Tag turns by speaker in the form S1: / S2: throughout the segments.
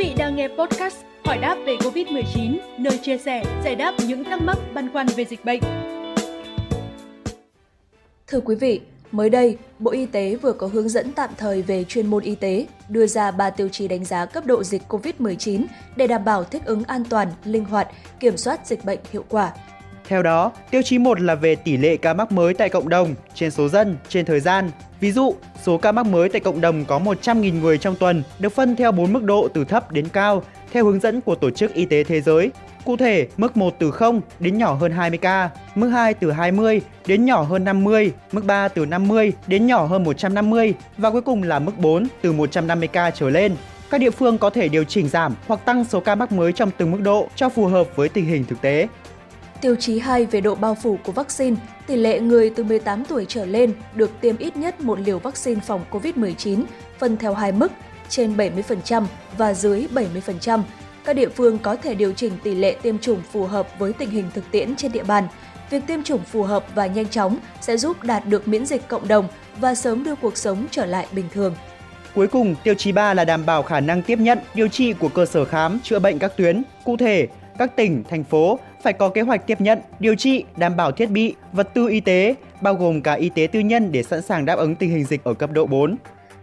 S1: vị đang nghe podcast Hỏi đáp về Covid-19, nơi chia sẻ, giải đáp những thắc mắc băn khoăn về dịch bệnh.
S2: Thưa quý vị, mới đây, Bộ Y tế vừa có hướng dẫn tạm thời về chuyên môn y tế, đưa ra 3 tiêu chí đánh giá cấp độ dịch COVID-19 để đảm bảo thích ứng an toàn, linh hoạt, kiểm soát dịch bệnh hiệu quả.
S3: Theo đó, tiêu chí 1 là về tỷ lệ ca mắc mới tại cộng đồng trên số dân, trên thời gian. Ví dụ, số ca mắc mới tại cộng đồng có 100.000 người trong tuần được phân theo 4 mức độ từ thấp đến cao theo hướng dẫn của Tổ chức Y tế Thế giới. Cụ thể, mức 1 từ 0 đến nhỏ hơn 20 ca, mức 2 từ 20 đến nhỏ hơn 50, mức 3 từ 50 đến nhỏ hơn 150 và cuối cùng là mức 4 từ 150 ca trở lên. Các địa phương có thể điều chỉnh giảm hoặc tăng số ca mắc mới trong từng mức độ cho phù hợp với tình hình thực tế.
S2: Tiêu chí 2 về độ bao phủ của vaccine, tỷ lệ người từ 18 tuổi trở lên được tiêm ít nhất một liều vaccine phòng COVID-19 phân theo hai mức, trên 70% và dưới 70%. Các địa phương có thể điều chỉnh tỷ lệ tiêm chủng phù hợp với tình hình thực tiễn trên địa bàn. Việc tiêm chủng phù hợp và nhanh chóng sẽ giúp đạt được miễn dịch cộng đồng và sớm đưa cuộc sống trở lại bình thường.
S3: Cuối cùng, tiêu chí 3 là đảm bảo khả năng tiếp nhận, điều trị của cơ sở khám, chữa bệnh các tuyến. Cụ thể, các tỉnh, thành phố phải có kế hoạch tiếp nhận, điều trị, đảm bảo thiết bị, vật tư y tế, bao gồm cả y tế tư nhân để sẵn sàng đáp ứng tình hình dịch ở cấp độ 4.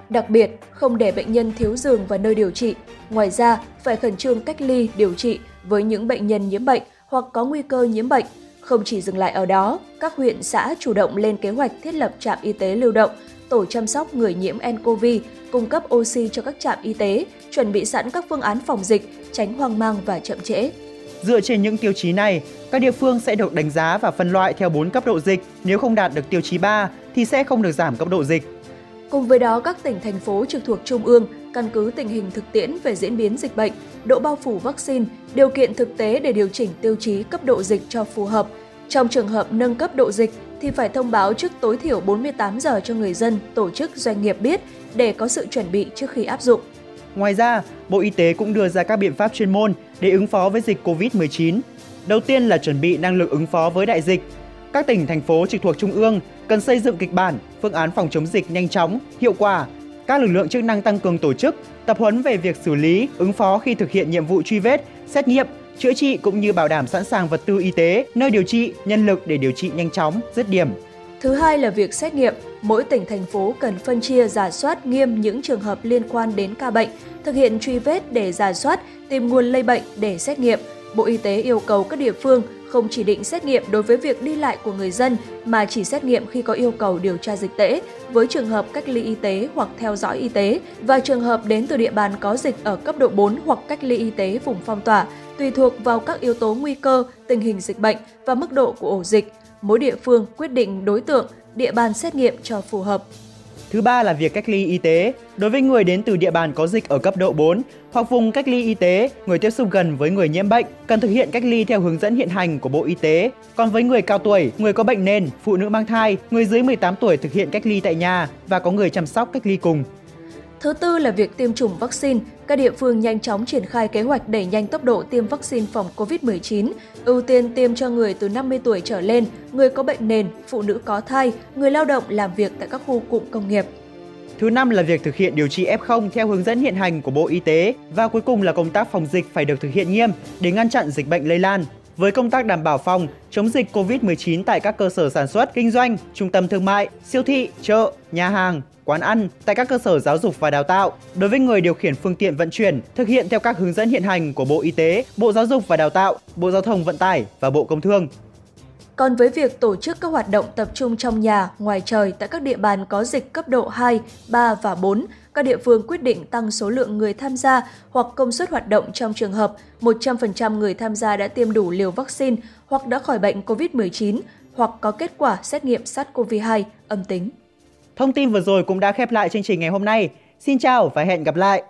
S2: Đặc biệt, không để bệnh nhân thiếu giường và nơi điều trị. Ngoài ra, phải khẩn trương cách ly, điều trị với những bệnh nhân nhiễm bệnh hoặc có nguy cơ nhiễm bệnh. Không chỉ dừng lại ở đó, các huyện xã chủ động lên kế hoạch thiết lập trạm y tế lưu động, tổ chăm sóc người nhiễm nCoV, cung cấp oxy cho các trạm y tế, chuẩn bị sẵn các phương án phòng dịch, tránh hoang mang và chậm trễ.
S3: Dựa trên những tiêu chí này, các địa phương sẽ được đánh giá và phân loại theo 4 cấp độ dịch. Nếu không đạt được tiêu chí 3 thì sẽ không được giảm cấp độ dịch.
S2: Cùng với đó, các tỉnh, thành phố trực thuộc Trung ương căn cứ tình hình thực tiễn về diễn biến dịch bệnh, độ bao phủ vaccine, điều kiện thực tế để điều chỉnh tiêu chí cấp độ dịch cho phù hợp. Trong trường hợp nâng cấp độ dịch thì phải thông báo trước tối thiểu 48 giờ cho người dân, tổ chức, doanh nghiệp biết để có sự chuẩn bị trước khi áp dụng.
S3: Ngoài ra, Bộ Y tế cũng đưa ra các biện pháp chuyên môn để ứng phó với dịch COVID-19. Đầu tiên là chuẩn bị năng lực ứng phó với đại dịch. Các tỉnh, thành phố trực thuộc Trung ương cần xây dựng kịch bản, phương án phòng chống dịch nhanh chóng, hiệu quả. Các lực lượng chức năng tăng cường tổ chức, tập huấn về việc xử lý, ứng phó khi thực hiện nhiệm vụ truy vết, xét nghiệm, chữa trị cũng như bảo đảm sẵn sàng vật tư y tế, nơi điều trị, nhân lực để điều trị nhanh chóng, dứt điểm.
S2: Thứ hai là việc xét nghiệm. Mỗi tỉnh thành phố cần phân chia giả soát nghiêm những trường hợp liên quan đến ca bệnh, thực hiện truy vết để giả soát, tìm nguồn lây bệnh để xét nghiệm. Bộ Y tế yêu cầu các địa phương không chỉ định xét nghiệm đối với việc đi lại của người dân mà chỉ xét nghiệm khi có yêu cầu điều tra dịch tễ với trường hợp cách ly y tế hoặc theo dõi y tế và trường hợp đến từ địa bàn có dịch ở cấp độ 4 hoặc cách ly y tế vùng phong tỏa, tùy thuộc vào các yếu tố nguy cơ, tình hình dịch bệnh và mức độ của ổ dịch. Mỗi địa phương quyết định đối tượng, địa bàn xét nghiệm cho phù hợp.
S3: Thứ ba là việc cách ly y tế. Đối với người đến từ địa bàn có dịch ở cấp độ 4 hoặc vùng cách ly y tế, người tiếp xúc gần với người nhiễm bệnh cần thực hiện cách ly theo hướng dẫn hiện hành của Bộ Y tế. Còn với người cao tuổi, người có bệnh nền, phụ nữ mang thai, người dưới 18 tuổi thực hiện cách ly tại nhà và có người chăm sóc cách ly cùng.
S2: Thứ tư là việc tiêm chủng vaccine. Các địa phương nhanh chóng triển khai kế hoạch đẩy nhanh tốc độ tiêm vaccine phòng COVID-19, ưu tiên tiêm cho người từ 50 tuổi trở lên, người có bệnh nền, phụ nữ có thai, người lao động làm việc tại các khu cụm công nghiệp.
S3: Thứ năm là việc thực hiện điều trị F0 theo hướng dẫn hiện hành của Bộ Y tế và cuối cùng là công tác phòng dịch phải được thực hiện nghiêm để ngăn chặn dịch bệnh lây lan. Với công tác đảm bảo phòng chống dịch COVID-19 tại các cơ sở sản xuất, kinh doanh, trung tâm thương mại, siêu thị, chợ, nhà hàng, quán ăn, tại các cơ sở giáo dục và đào tạo. Đối với người điều khiển phương tiện vận chuyển, thực hiện theo các hướng dẫn hiện hành của Bộ Y tế, Bộ Giáo dục và Đào tạo, Bộ Giao thông Vận tải và Bộ Công Thương.
S2: Còn với việc tổ chức các hoạt động tập trung trong nhà, ngoài trời tại các địa bàn có dịch cấp độ 2, 3 và 4, các địa phương quyết định tăng số lượng người tham gia hoặc công suất hoạt động trong trường hợp 100% người tham gia đã tiêm đủ liều vaccine hoặc đã khỏi bệnh COVID-19 hoặc có kết quả xét nghiệm SARS-CoV-2 âm tính.
S3: Thông tin vừa rồi cũng đã khép lại chương trình ngày hôm nay. Xin chào và hẹn gặp lại!